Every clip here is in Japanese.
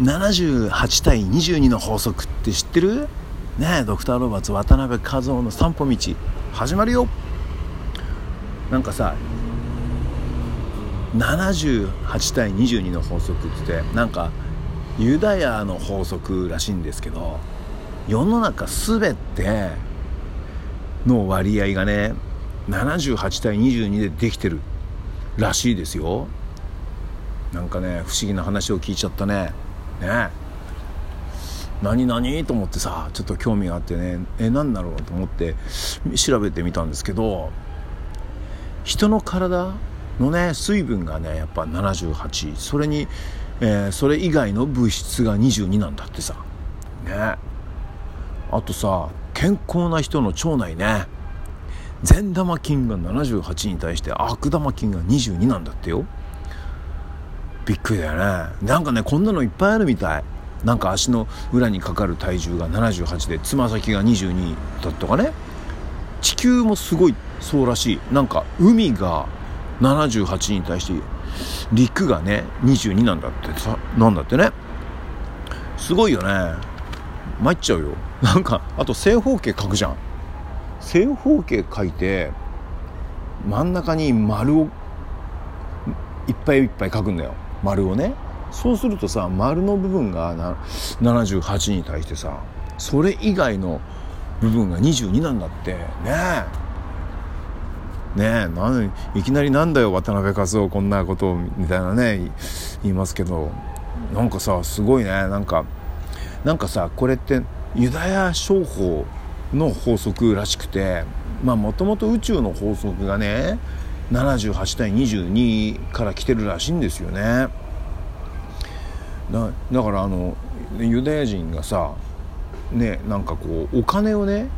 78対22の法則って知ってる？ねえドクター・ロバーツ渡辺和夫の散歩道。始まるよ。なんかさ78対22の法則って言ってなんかユダヤの法則らしいんですけど世の中全ての割合がね78対22でできてるらしいですよ。なんかね不思議な話を聞いちゃったね。ね。何何と思ってさちょっと興味があってね。え何だろう？と思って調べてみたんですけど人の体のね水分がねやっぱ78それに、えー、それ以外の物質が22なんだってさ。ね。あとさ健康な人の腸内ね善玉菌が78に対して悪玉菌が22なんだってよ。びっくりだよね。なんかねこんなのいっぱいあるみたい。なんか足の裏にかかる体重が78でつま先が22だとかね。地球もすごいそうらしい。なんか海が78に対して陸がね22なんだって。さなんだってね。すごいよね。参っちゃうよ。なんかあと正方形書くじゃん。正方形書いて真ん中に丸をいっぱいいっぱい書くんだよ。丸をね。そうするとさ丸の部分が78に対してさそれ以外の部分が22なんだって。ねえ。ねえなんいきなりなんだよ渡辺和夫こんなことみたいなね言いますけど。なんかさすごいね。なんかなんかさこれってユダヤ商法の法則らしくてまあもともと宇宙の法則がね78対22から来てるらしいんですよね。だからあのユダヤ人がさねなんかこうお金をね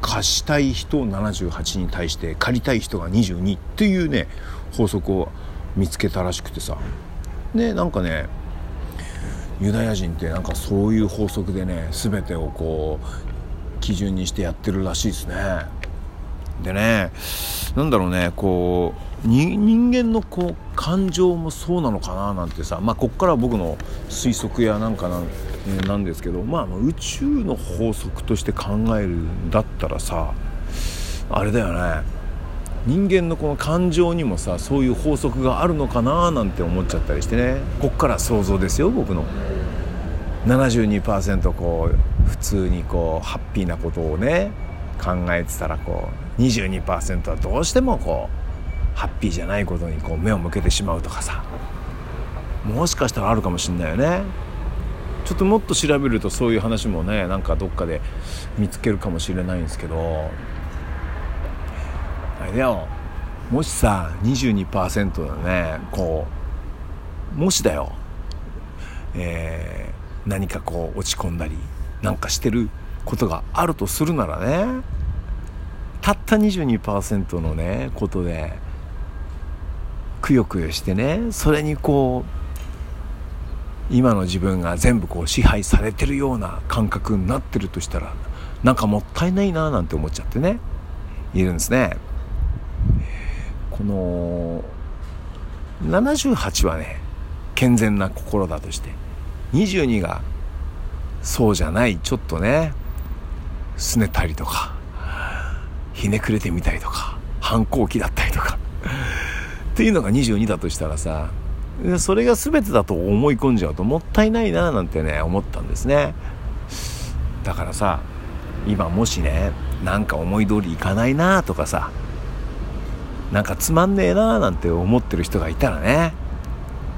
貸したい人78に対して借りたい人が22っていうね法則を見つけたらしくてさ。でなんかねユダヤ人ってなんかそういう法則でね全てをこう基準にしてやってるらしいですね。でねなんだろうねこう人間のこう感情もそうなのかななんてさまあこっから僕の推測やなんかなんなんですけどまあ宇宙の法則として考えるんだったらさあれだよね。人間のこの感情にもさそういう法則があるのかななんて思っちゃったりしてね。こっから想像ですよ僕の。72%こう普通にこうハッピーなことをね。考えてたらこう22%はどうしてもこうハッピーじゃないことにこう目を向けてしまうとかさ。もしかしたらあるかもしんないよね。ちょっともっと調べるとそういう話もねなんかどっかで見つけるかもしれないんですけど。あれだよ。もしさ22%のねこうもしだよ。えー、何かこう落ち込んだりなんかしてることがあるとするならねたった22%のねことでくよくよしてねそれにこう今の自分が全部こう支配されてるような感覚になってるとしたらなんかもったいないななんて思っちゃってねいるんですね。この78はね健全な心だとして22がそうじゃないちょっとねすねたりとかひねくれてみたりとか反抗期だったりとか。っていうのが22だとしたらさそれが全てだと思い込んじゃうともったいないななんてね思ったんですね。だからさ今もしねなんか思い通りいかないなとかさなんかつまんねえななんて思ってる人がいたらね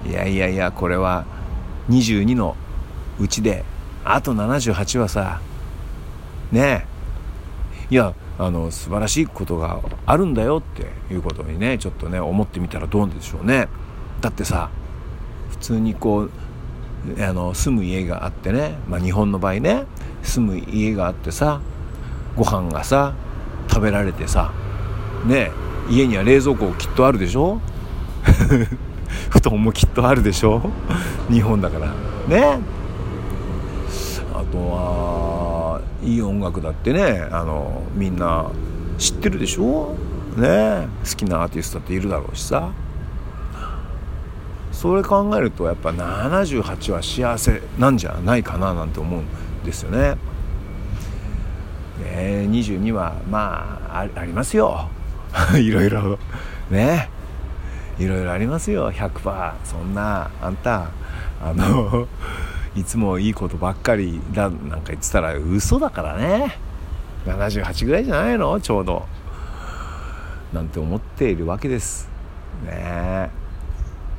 いやいやいやこれは22のうちであと78はさねいやあの素晴らしいことがあるんだよっていうことにねちょっとね思ってみたらどうでしょうね。だってさ普通にこうあの住む家があってね、まあ、日本の場合ね住む家があってさご飯がさ食べられてさね家には冷蔵庫きっとあるでしょ？布団もきっとあるでしょ？日本だから。ねあとはいい音楽だってねあのみんな知ってるでしょ？ね。好きなアーティストだっているだろうしさ。それ考えるとやっぱ78は幸せなんじゃないかななんて思うんですよね。ね22はまあありますよ。いろいろ。ね。いろいろありますよ。100%そんなあんた。あのいつもいいことばっかりだなんか言ってたら嘘だからね。78ぐらいじゃないの？ちょうど。なんて思っているわけです。ね。え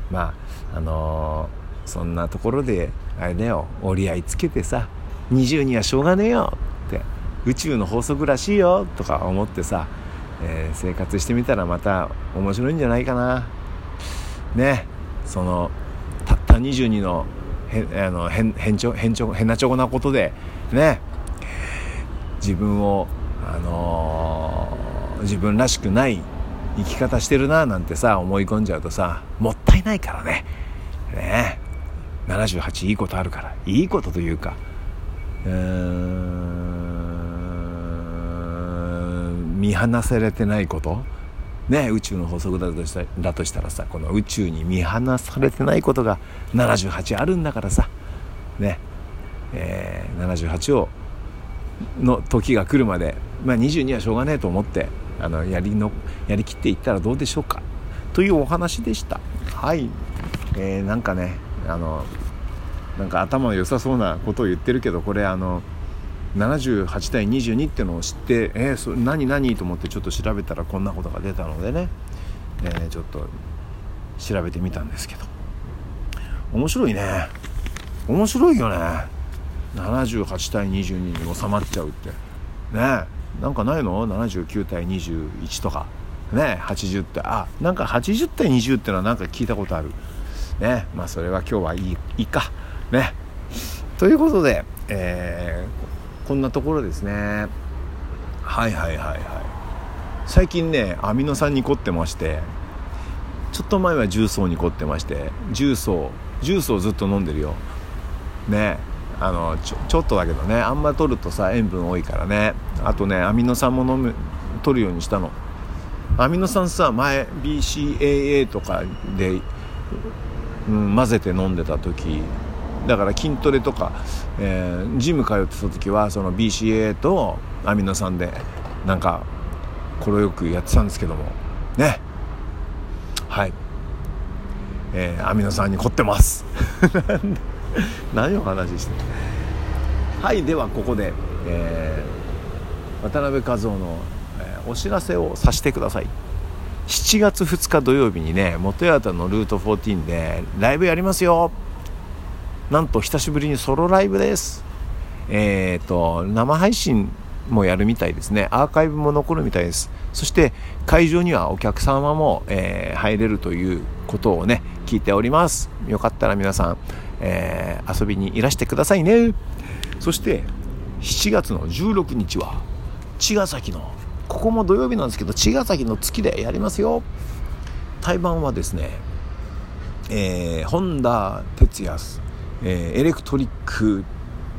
まああのー、そんなところであれだよ。折り合いつけてさ20にはしょうがねえよ。って宇宙の法則らしいよとか思ってさ、えー、生活してみたらまた面白いんじゃないかな。ね。そのたった22のへあの変変ちょ変ちょ変なちょこなことでね。自分を、あのー、自分らしくない生き方してるななんてさ思い込んじゃうとさもったいないからね。ね。78いいことあるから。いいことというか。うーん。見放されてないこと。ね、宇宙の法則だとしただとしたらさこの宇宙に見放されてないことが78あるんだからさねえー、78をの時が来るまで、まあ、22はしょうがねえと思ってあのやりのやりきっていったらどうでしょうかというお話でした。はい、えー、なんかねあのなんか頭良さそうなことを言ってるけどこれあの78対22っていうのを知ってえー、そ何何と思ってちょっと調べたらこんなことが出たのでね、えー、ちょっと調べてみたんですけど。面白いね。面白いよね。78対22に収まっちゃうって。ねなんかないの？79対21とか。ね80って。あなんか80対20ってのはなんか聞いたことある。ねまあそれは今日はいいいいか。ねということで、え、こんなところですね。はいはいはいはい。最近ねアミノ酸に凝ってましてちょっと前は重曹に凝ってまして重曹重曹ずっと飲んでるよ。ねあのちょちょっとだけどねあんま取るとさ塩分多いからね。あとねアミノ酸も飲む取るようにしたの。アミノ酸さ前 BCAA とかで、うん、混ぜて飲んでた時だから筋トレとか、えー、ジム通ってた時はその BCA とアミノ酸でなんかこよくやってたんですけども。ね。はい、えー、アミノ酸に凝ってます。何を話してはいではここで、えー、渡辺和夫の、えー、お知らせをさせてください。7月2日土曜日にね元八幡のルート14でライブやりますよ。なんと久しぶりにソロライブです。えっ、ー、と生配信もやるみたいですね。アーカイブも残るみたいです。そして会場にはお客様も、えー、入れるということをね聞いております。よかったら皆さんえー、遊びにいらしてくださいね。そして7月の16日は茅ヶ崎のここも土曜日なんですけど茅ヶ崎の月でやりますよ。対バンはですね、えー、本田哲也、えー、エレクトリック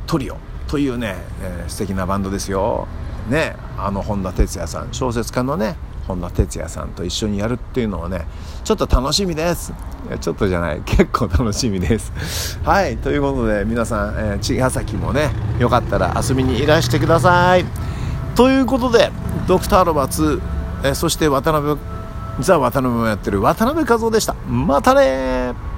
トリオというね、えー、素敵なバンドですよ。ねあの本田哲也さん小説家のね本田哲也さんと一緒にやるっていうのはねちょっと楽しみです。ちょっとじゃない結構楽しみです。はいということで皆さん、えー、茅ヶ崎もねよかったら遊びにいらしてください。ということでドクターロバツ、えー、そして渡辺ザ・渡辺もやってる渡辺和夫でした。またね